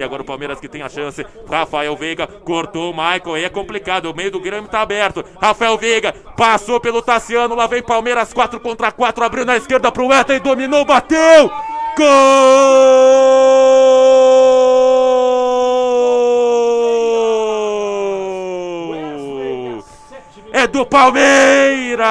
E agora o Palmeiras que tem a chance. Rafael Veiga cortou o Michael. Aí é complicado. O meio do Grêmio tá aberto. Rafael Veiga passou pelo Tassiano. Lá vem Palmeiras 4 contra 4. Abriu na esquerda pro Eta e dominou. Bateu! Gol! É do Palmeiras!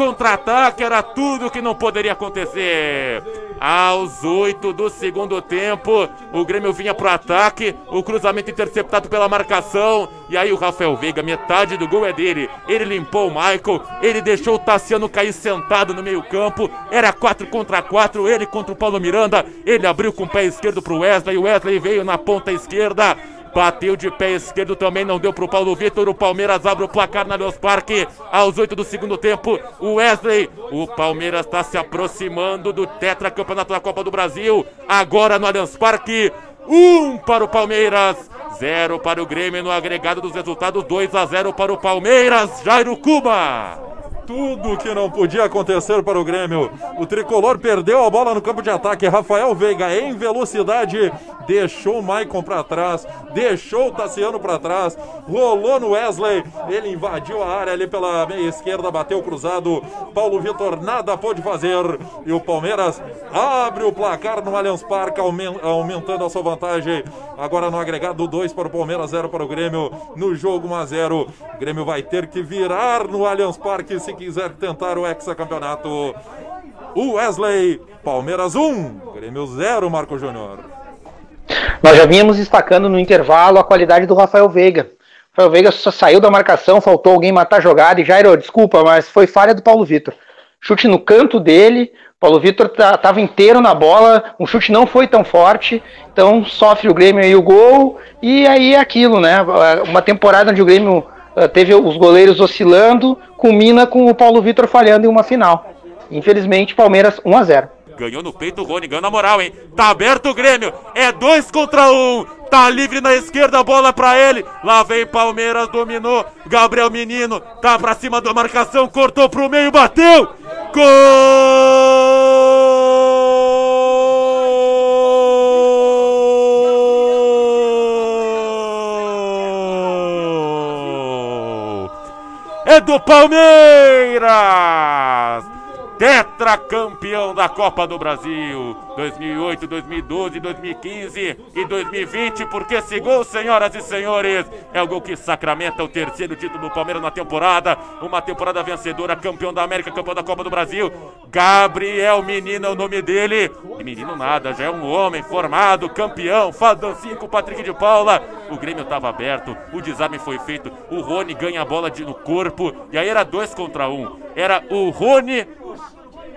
Contra-ataque era tudo que não poderia acontecer. Aos oito do segundo tempo, o Grêmio vinha pro ataque, o cruzamento interceptado pela marcação. E aí o Rafael Veiga, metade do gol é dele. Ele limpou o Michael, ele deixou o Tassiano cair sentado no meio-campo. Era 4 contra 4, ele contra o Paulo Miranda. Ele abriu com o pé esquerdo pro Wesley, o Wesley veio na ponta esquerda. Bateu de pé esquerdo também, não deu pro Paulo Vitor. O Palmeiras abre o placar na Allianz Parque aos 8 do segundo tempo. O Wesley, o Palmeiras está se aproximando do tetracampeonato da Copa do Brasil. Agora no Allianz Parque. Um para o Palmeiras, zero para o Grêmio no agregado dos resultados, 2 a 0 para o Palmeiras. Jairo Cuba tudo que não podia acontecer para o Grêmio. O tricolor perdeu a bola no campo de ataque. Rafael Veiga, em velocidade, deixou o Maicon para trás, deixou o Tassiano para trás, rolou no Wesley. Ele invadiu a área ali pela meia esquerda, bateu cruzado. Paulo Vitor nada pôde fazer. E o Palmeiras abre o placar no Allianz Parque, aumentando a sua vantagem. Agora no agregado 2 para o Palmeiras, 0 para o Grêmio. No jogo 1 a 0. O Grêmio vai ter que virar no Allianz Parque se quiser tentar o hexacampeonato. O Wesley, Palmeiras 1, Grêmio 0, Marco Júnior. Nós já vínhamos destacando no intervalo a qualidade do Rafael Veiga. Rafael Veiga só saiu da marcação, faltou alguém matar a jogada e Jairo, desculpa, mas foi falha do Paulo Vitor. Chute no canto dele, Paulo Vitor estava inteiro na bola, o chute não foi tão forte, então sofre o Grêmio aí o gol, e aí é aquilo, né? Uma temporada onde o Grêmio ah, teve os goleiros oscilando, culmina com o Paulo Vitor falhando em uma final. Infelizmente, Palmeiras 1 a 0 Ganhou no peito o Rony, ganhou na moral, hein? Tá aberto o Grêmio, é dois contra um. Tá livre na esquerda, bola pra ele. Lá vem Palmeiras, dominou. Gabriel Menino, tá pra cima da marcação, cortou pro meio, bateu. Gol! é do Palmeiras! Tetracampeão da Copa do Brasil 2008, 2012, 2015 e 2020. Porque esse gol, senhoras e senhores, é o gol que sacramenta o terceiro título do Palmeiras na temporada. Uma temporada vencedora, campeão da América, campeão da Copa do Brasil. Gabriel Menino é o nome dele. E menino nada, já é um homem formado, campeão, fadãozinho com o Patrick de Paula. O Grêmio estava aberto, o desarme foi feito. O Rony ganha a bola de, no corpo. E aí era dois contra um. Era o Rony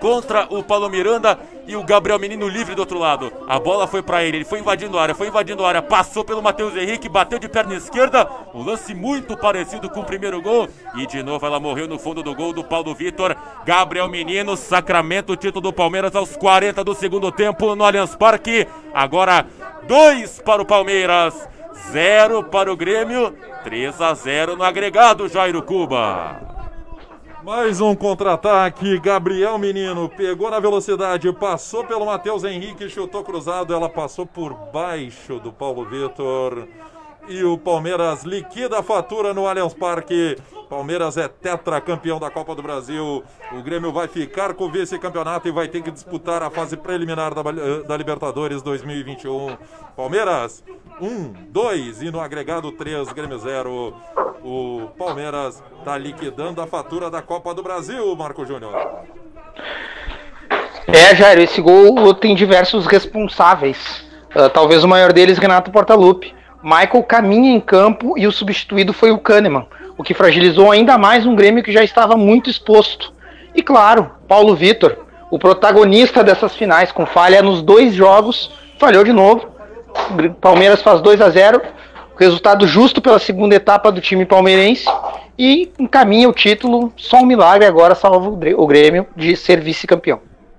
contra o Paulo Miranda e o Gabriel Menino livre do outro lado. A bola foi para ele, ele foi invadindo a área, foi invadindo a área, passou pelo Matheus Henrique, bateu de perna esquerda. Um lance muito parecido com o primeiro gol. E de novo ela morreu no fundo do gol do Paulo Vitor. Gabriel Menino, sacramento título do Palmeiras aos 40 do segundo tempo no Allianz Parque. Agora dois para o Palmeiras, zero para o Grêmio, 3 a 0 no agregado, Jairo Cuba. Mais um contra-ataque. Gabriel Menino pegou na velocidade, passou pelo Matheus Henrique, chutou cruzado. Ela passou por baixo do Paulo Vitor. E o Palmeiras liquida a fatura no Allianz Parque. Palmeiras é tetracampeão da Copa do Brasil. O Grêmio vai ficar com o vice-campeonato e vai ter que disputar a fase preliminar da, da Libertadores 2021. Palmeiras, 1, um, 2 e no agregado 3, Grêmio 0 o Palmeiras está liquidando a fatura da Copa do Brasil, Marco Júnior. É, Jair, esse gol tem diversos responsáveis. Uh, talvez o maior deles, Renato Portaluppi. Michael caminha em campo e o substituído foi o Kahneman, o que fragilizou ainda mais um Grêmio que já estava muito exposto. E claro, Paulo Vitor, o protagonista dessas finais, com falha nos dois jogos, falhou de novo. Palmeiras faz 2 a 0 Resultado justo pela segunda etapa do time palmeirense e encaminha o título. Só um milagre agora salva o Grêmio de ser vice-campeão.